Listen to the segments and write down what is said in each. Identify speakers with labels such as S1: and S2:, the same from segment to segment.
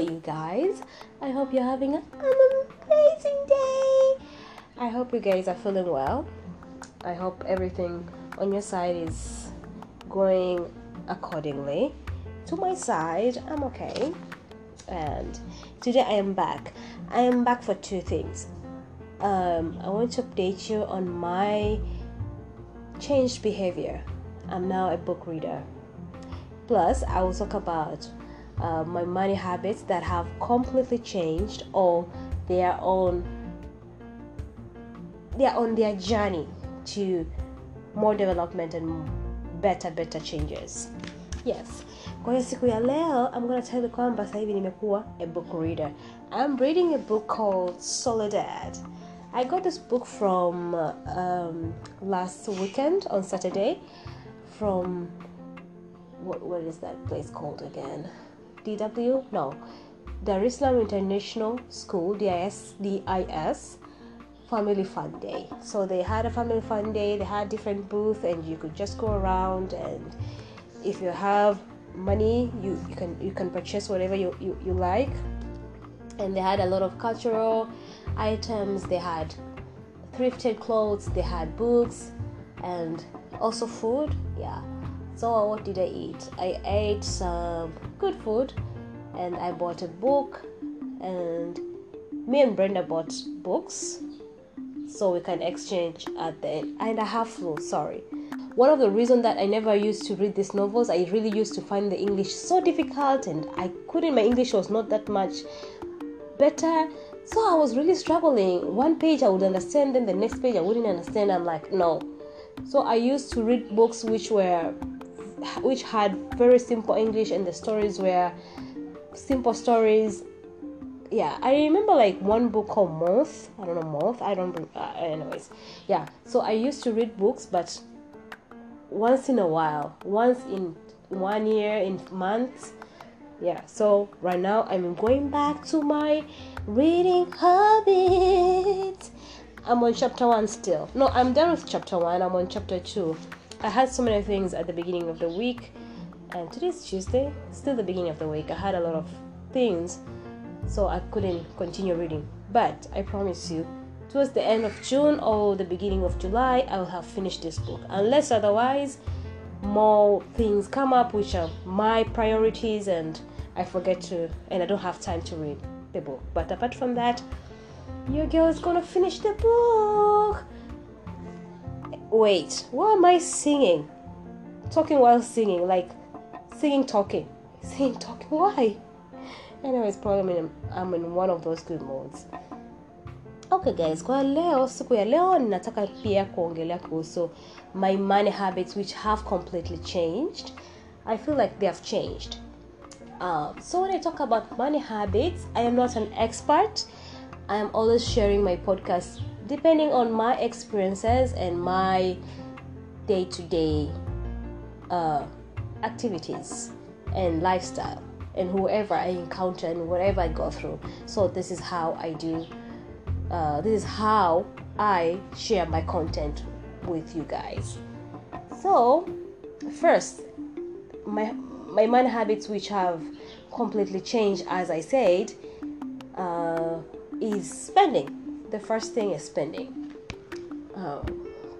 S1: You guys. I hope you're having an amazing day. I hope you guys are feeling well. I hope everything on your side is going accordingly. To my side, I'm okay. And today I am back. I am back for two things. Um, I want to update you on my changed behavior. I'm now a book reader. Plus, I will talk about uh, my money habits that have completely changed or they are on they are on their journey to more development and better better changes. Yes. Kwa hiyo siku ya leo i'm gonna tell you kwamba sasa hivi nimekuwa a book reader. I'm reading a book called soledad i got this book from um, last weekend on saturday from what, what is that place called again DW? No. Dar es Salaam International School, DIS, DIS, Family Fun Day. So they had a family fun day, they had different booths, and you could just go around and if you have money you, you can you can purchase whatever you, you, you like and they had a lot of cultural items they had thrifted clothes they had books and also food yeah so what did i eat i ate some good food and i bought a book and me and brenda bought books so we can exchange at the end. And i have flu sorry. One of the reasons that i never used to read these novels i really used to find the english so difficult and i couldn't my english was not that much better. So i was really struggling. One page i would understand then the next page i wouldn't understand. I'm like no. So i used to read books which were which had very simple english and the stories were simple stories. Yeah i remember like one book called moth. I don't know moth? I don't uh, anyways. Yeah so i used to read books but once in a while once in one year in months. Yeah so right now i'm going back to my reading habit. i'm on chapter one still. No i'm done with chapter one. I'm on chapter two i had so many things at the beginning of the week and today's tuesday still the beginning of the week i had a lot of things so i couldn't continue reading but i promise you towards the end of june or the beginning of july i will have finished this book unless otherwise more things come up which are my priorities and I forget to and I don't have time to read the book. But apart from that, your girl is gonna finish the book. Wait, what am I singing? Talking while singing, like singing talking. Singing talking, why? Anyways, probably I'm, I'm in one of those good moods. Okay guys, kwa leo siku ya leo ninataka pia kuongelea kuhusu my money habits which have completely changed. I feel like they have changed. Um, so when I talk about money habits, I am not an expert. I am always sharing my podcast depending on my experiences and my day-to-day uh, activities and lifestyle and whoever I encounter and whatever I go through. So this is how I do. Uh, this is how I share my content with you guys. So first, my my money habits which have completely changed as i said uh, is spending the first thing is spending um,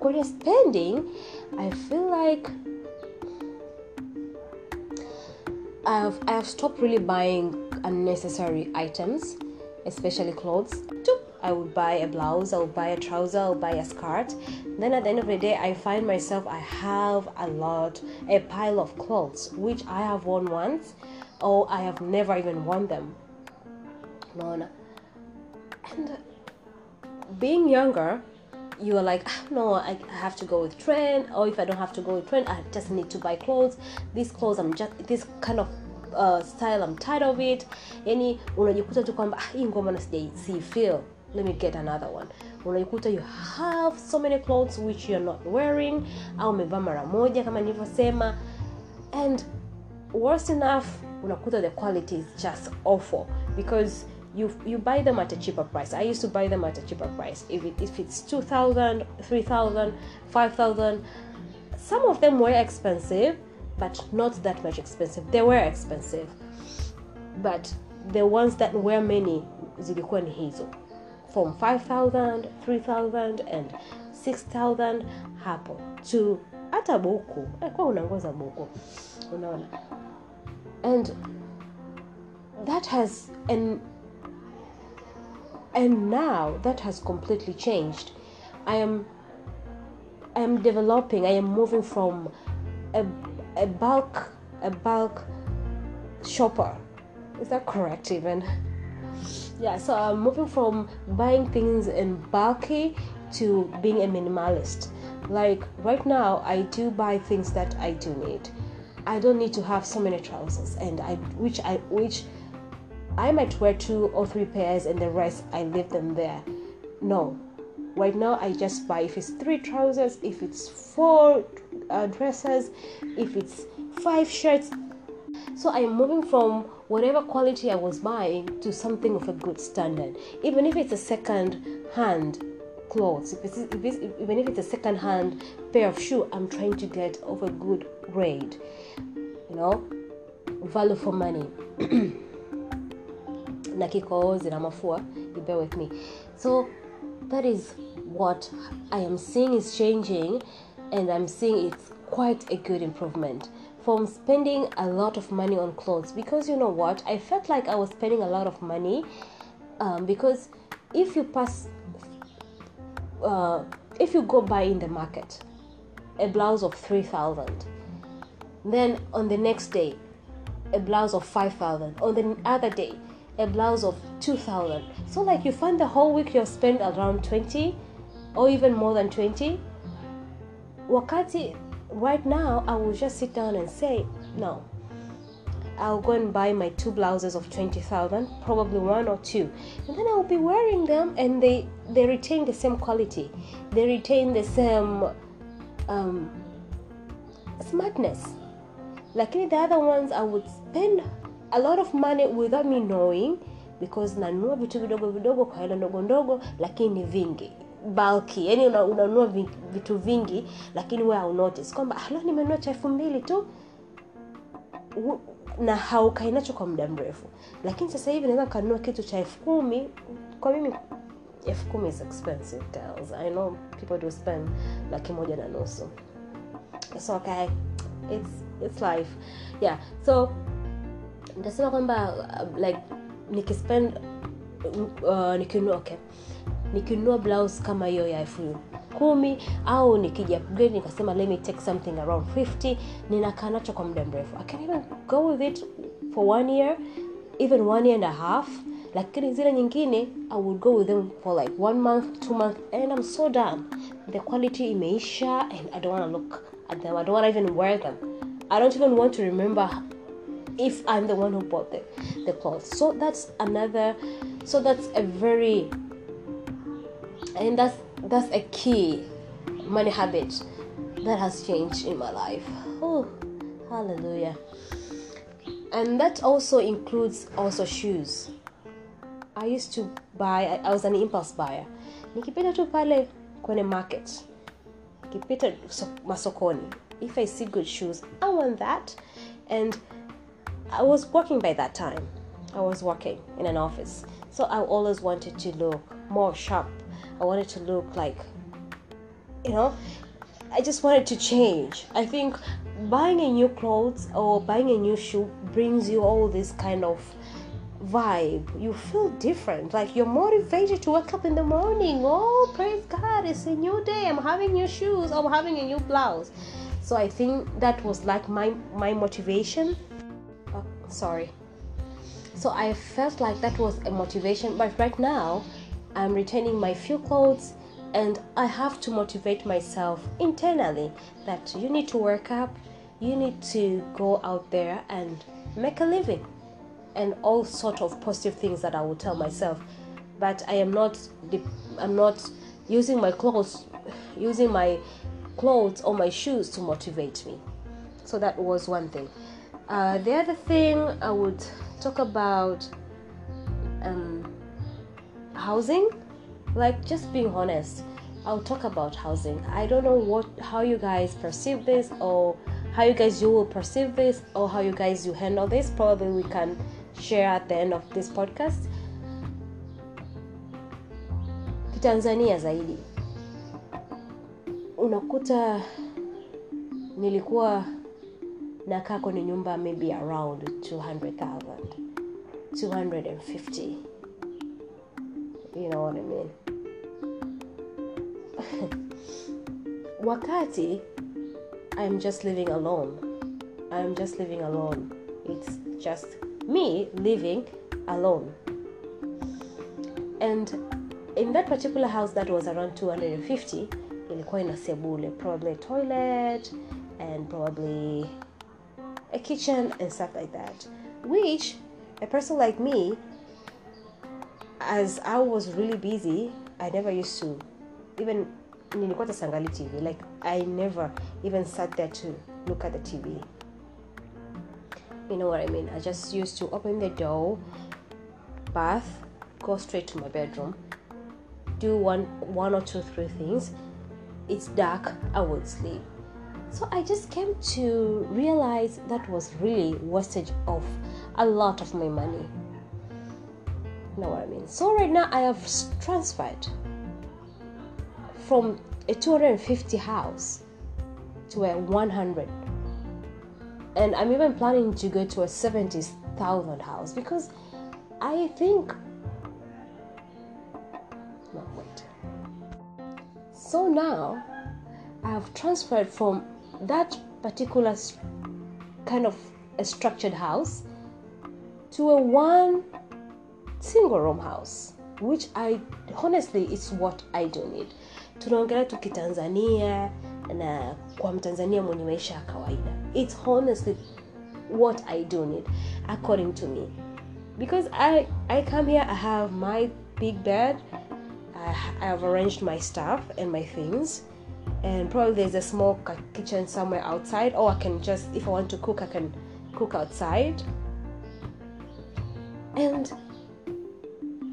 S1: when you're spending i feel like I've, I've stopped really buying unnecessary items especially clothes I would buy a blouse, I would buy a trouser, I would buy a skirt. Then at the end of the day, I find myself I have a lot, a pile of clothes which I have worn once, or I have never even worn them. And being younger, you are like, ah, no, I have to go with trend, or if I don't have to go with trend, I just need to buy clothes. These clothes, I'm just this kind of uh, style, I'm tired of it. Yani unajikuta tu kwamba ah, hii ngoma na sijai feel let me get another one unajikuta you have so many clothes which you're not wearing au umevaa mara moja kama nilivyosema and worse enough unakuta the quality is just awful because you you buy them at a cheaper price. I used to buy them at a cheaper price. If, it, if it's 2000 3000 5000 some of them were expensive but not that much expensive. They were expensive but the ones that were many zilikuwa ni hizo. From 5000 3000 and 6000 hapo to hata buku. Kwa unangoza buku. Unaona? And that has and and now that has completely changed. I am i am developing i am moving from a, a bulk a bulk shopper. Is that correct even? Yeah so i'm moving from buying things in bulky to being a minimalist. Like right now i do buy things that i do need. I don't need to have so many trousers and i which i which i might wear two or three pairs and the rest i leave them there. No. Right now i just buy if it's three trousers if it's four uh, dresses if it's five shirts. So i'm moving from whatever quality i was buying to something of a good standard. Even if it's a second hand clothes if it's, if it's, even if it's a second hand pair of shoe i'm trying to get of a good grade you know value for money na kikohozi na mafua you bear with me. So that is what i am seeing is changing and i'm seeing it's quite a good improvement from spending a lot of money on clothes. Because you know what? I felt like i was spending a lot of money um, because if you pass uh, if you go buy in the market a blouse of 3000 then on the next day a blouse of 5000 on the other day a blouse of 2000 so like you find the whole week you've spent around 20 or even more than 20 wakati right now i will just sit down and say no I'll go and buy my two blouses of 20,000, probably one or two. And then I'll be wearing them and they they retain the same quality. They retain the same um, smartness. Lakini the other ones I would spend a lot of money without me knowing because nanunua vitu vidogo vidogo kwa hela ndogo ndogo lakini ni vingi. Bulky. Yani unanunua una vitu vingi lakini we aunotice kwamba leo nimenunua cha elfu mbili tu. Na haukai nacho kwa muda mrefu. Lakini sasa hivi naweza kanunua kitu cha elfu kumi. Kwa mimi elfu kumi is expensive girls. I know people do spend laki moja na nusu. So okay. It's, it's life. Yeah. So nitasema kwamba uh, like nikispend uh, nikinunua okay nikinunua blouse kama hiyo ya elfu kumi au nikija upgrade nikasema let me take something around 50 ninakaa nacho kwa muda mrefu. I can even go with it for one year even one year and a half lakini zile nyingine i would go with them for like one month two month and i'm so done. The quality imeisha and i don't want to look at them. I don't want to even wear them. I don't even want to remember if i'm the one who bought the, the clothes. So that's another so that's a very and that's that's a key money habit that has changed in my life. Oh hallelujah. And that also includes also shoes. I used to buy i, was an impulse buyer. Nikipita tu pale kwenye market. Nikipita masokoni. If i see good shoes i want that. And i was working by that time i was working in an office so i always wanted to look more sharp I wanted to look like, you know, I just wanted to change. I think buying a new clothes or buying a new shoe brings you all this kind of vibe. You feel different. Like you're motivated to wake up in the morning. Oh, praise God, it's a new day. I'm having new shoes. I'm having a new blouse. So I think that was like my my motivation. Sorry. So I felt like that was a motivation, but right now I'm retaining my few clothes and I have to motivate myself internally that you need to work up, you need to go out there and make a living and all sort of positive things that I will tell myself. But I am not I'm not using my clothes using my clothes or my shoes to motivate me. So that was one thing. Uh, the other thing I would talk about um, housing. Like just being honest i'll talk about housing. I don't know what how you guys perceive this or how you guys you will perceive this or how you guys you handle this. Probably we can share at the end of this podcast. Kitanzania zaidi. Unakuta nilikuwa nakaa kwenye nyumba maybe around 200000 250 you know what I mean? Wakati I'm just living alone. I'm just living alone. It's just me living alone. And in that particular house that was around 250 ilikuwa ina sebule probably toilet and probably a kitchen and stuff like that. Which a person like me as i was really busy i never used to even nilikuwa tasangali tv like i never even sat there to look at the tv you know what i mean? I just used to open the door bath go straight to my bedroom do one one or two three things. It's dark i would sleep so i just came to realize that was really wastage of a lot of my money. You know what i mean? So right now i have transferred from a 250 house to a 100 and i'm even planning to go to a 70000 house because i think no wait. So now i have transferred from that particular kind of a structured house to a one single room house which i honestly it's what i do need. Tunaongelea tu kitanzania na kwa mtanzania mwenye maisha ya kawaida. Its honestly what i do need according to me. Because i i come here i have my big bed I, I have arranged my stuff and my things and probably there's a small kitchen somewhere outside or i can just if i want to cook i can cook outside. And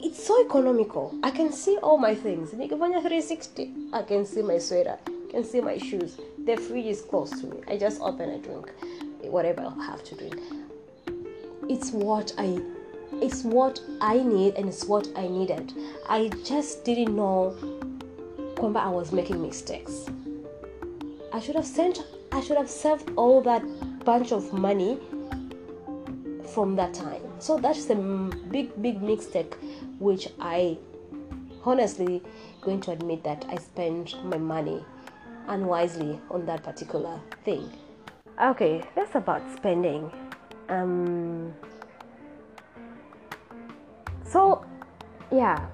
S1: it's so economical. I can see all my things. Nikifanya 360 i can see my sweater I can see my shoes. The fridge is close to me. I just open a drink whatever i have to drink. It's what i it's what i need and it's what i needed. I just didn't know kwamba i was making mistakes. I should have sent i should have saved all that bunch of money from that time. So that's the big big mistake which i honestly going to admit that i spent my money unwisely on that particular thing. Okay that's about spending. Um so yeah.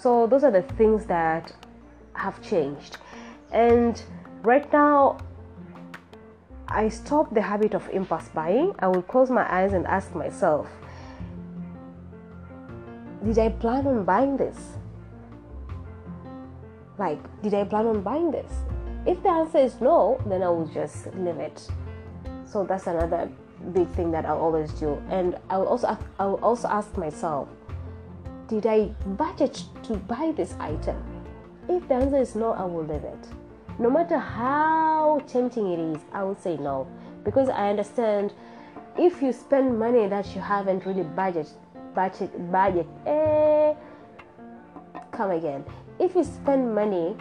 S1: So those are the things that have changed. And right now i stopped the habit of impulse buying. I will close my eyes and ask myself did i plan on buying this? Like did i plan on buying this? If the answer is no then i will just leave it. So that's another big thing that i'll always do. And i will also i will also ask myself did I budget to buy this item? If the answer is no, I will leave it. No matter how tempting it is, I will say no because I understand if you spend money that you haven't really budget, budget, budget, eh, come again. If you spend money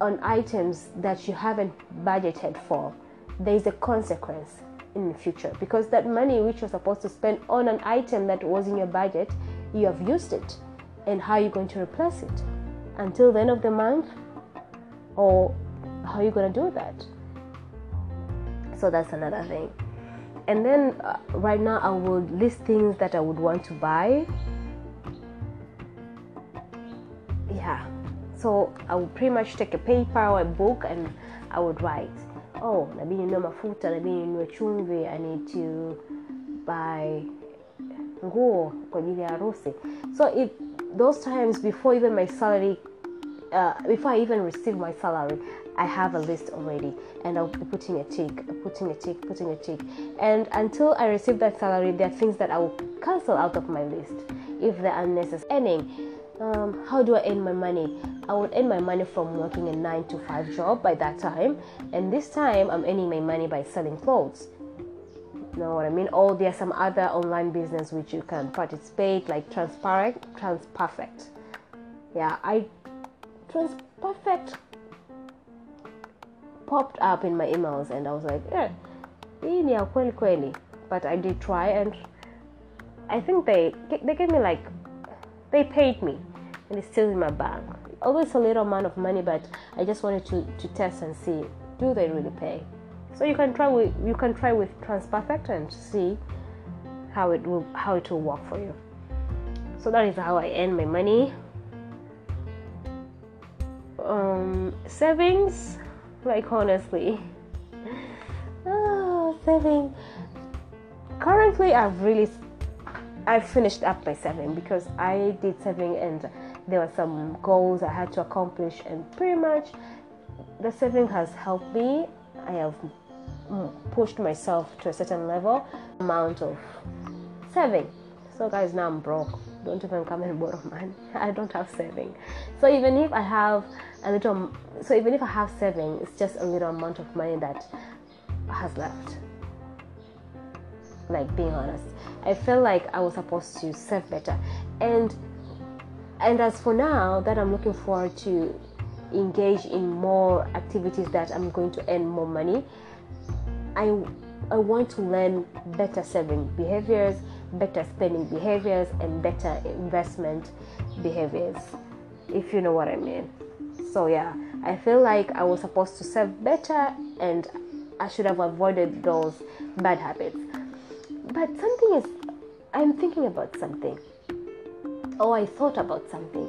S1: on items that you haven't budgeted for, there is a consequence in the future because that money which you're supposed to spend on an item that was in your budget you have used it and how are you going to replace it until the end of the month? Or how are you going to do that? So that's another thing. And then uh, right now i would list things that i would want to buy. Yeah. So i would pretty much take a paper or a book and i would write. Oh nabidi ninunue mafuta nabidi ninunue chumvi i need to buy nguo kwa ya harusi. So if those times before even my salary uh, before i even receive my salary i have a list already and i'll be putting a tick putting a tick putting a tick and until i receive that salary there are things that i will cancel out of my list if they're unnecessary earning um, how do I earn my money? I would earn my money from working a nine to five job by that time, and this time I'm earning my money by selling clothes. You know what I mean? Or there are some other online business which you can participate, like Transparent, Transperfect. Yeah, I Transperfect popped up in my emails, and I was like, yeah, hii ni ya kweli. But I did try, and I think they they gave me like they paid me, and it's still in my bank. Although it's a little amount of money, but I just wanted to to test and see do they really pay. So you can try with you can try with Transperfect and see how it will how it will work for you. So that is how I earn my money. Savings, like honestly, oh, saving. Currently, I've really I've finished up my saving because I did saving and there were some goals I had to accomplish and pretty much the saving has helped me. I have mm, pushed myself to a certain level amount of saving. So guys, now I'm broke. Don't even come and borrow money. I don't have saving. So even if I have a little, so even if I have saving, it's just a little amount of money that has left. Like being honest, I feel like I was supposed to save better, and and as for now, that I'm looking forward to engage in more activities that I'm going to earn more money. I I want to learn better saving behaviors, better spending behaviors, and better investment behaviors, if you know what I mean. So, yeah, I feel like I was supposed to serve better and I should have avoided those bad habits. But something is, I'm thinking about something. Oh, I thought about something.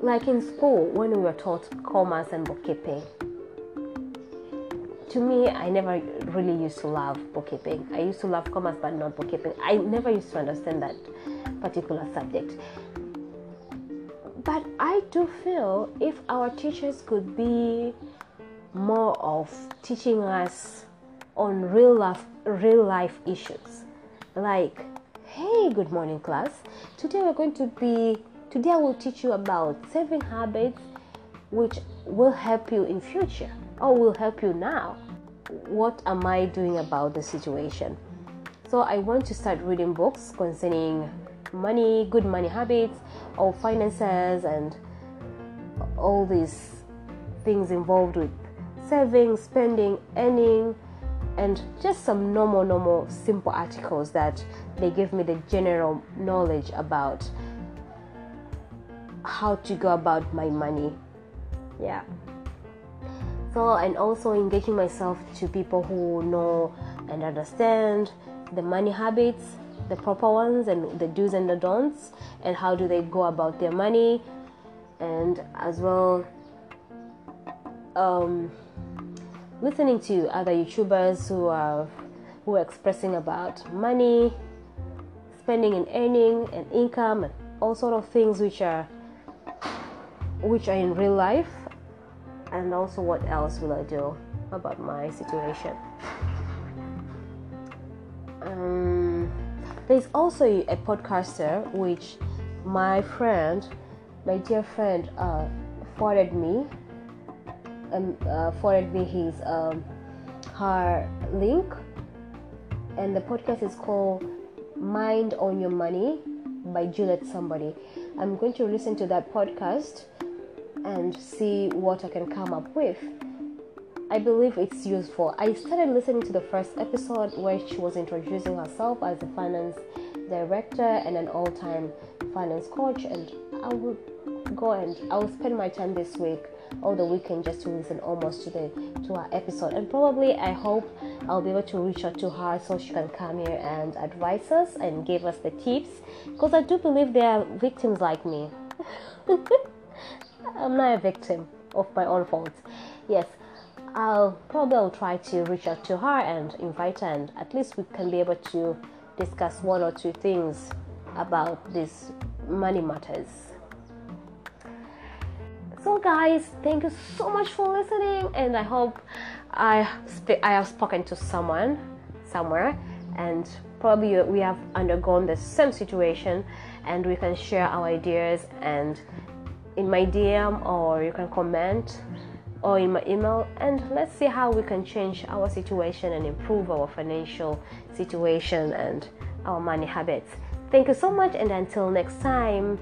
S1: Like in school, when we were taught commerce and bookkeeping, to me, I never really used to love bookkeeping. I used to love commerce, but not bookkeeping. I never used to understand that particular subject. But I do feel if our teachers could be more of teaching us on real life, real life issues, like, hey, good morning, class. Today we're going to be. Today I will teach you about saving habits, which will help you in future or will help you now. What am I doing about the situation? So I want to start reading books concerning money, good money habits, or finances, and all these things involved with saving, spending, earning, and just some normal, normal, simple articles that they give me the general knowledge about how to go about my money. Yeah. So, and also engaging myself to people who know and understand the money habits, the proper ones, and the do's and the don'ts, and how do they go about their money, and as well, um, listening to other YouTubers who are who are expressing about money, spending and earning, and income, and all sort of things which are which are in real life and also what else will I do about my situation. Um, there's also a podcaster which my friend, my dear friend, uh, forwarded me um, uh, forwarded me his um, her link, and the podcast is called "Mind on Your Money" by Juliet Somebody. I'm going to listen to that podcast and see what I can come up with. I believe it's useful. I started listening to the first episode where she was introducing herself as a finance director and an all time finance coach, and I will go and I will spend my time this week all the weekend just to listen almost to the to her episode and probably I hope I'll be able to reach out to her so she can come here and advise us and give us the tips because I do believe there are victims like me I'm not a victim of my own faults. Yes, I'll probably try to reach out to her and invite her, and at least we can be able to discuss one or two things about these money matters. So, guys, thank you so much for listening, and I hope I sp- I have spoken to someone somewhere, and probably we have undergone the same situation, and we can share our ideas and in my DM or you can comment or in my email and let's see how we can change our situation and improve our financial situation and our money habits. Thank you so much, and until next time.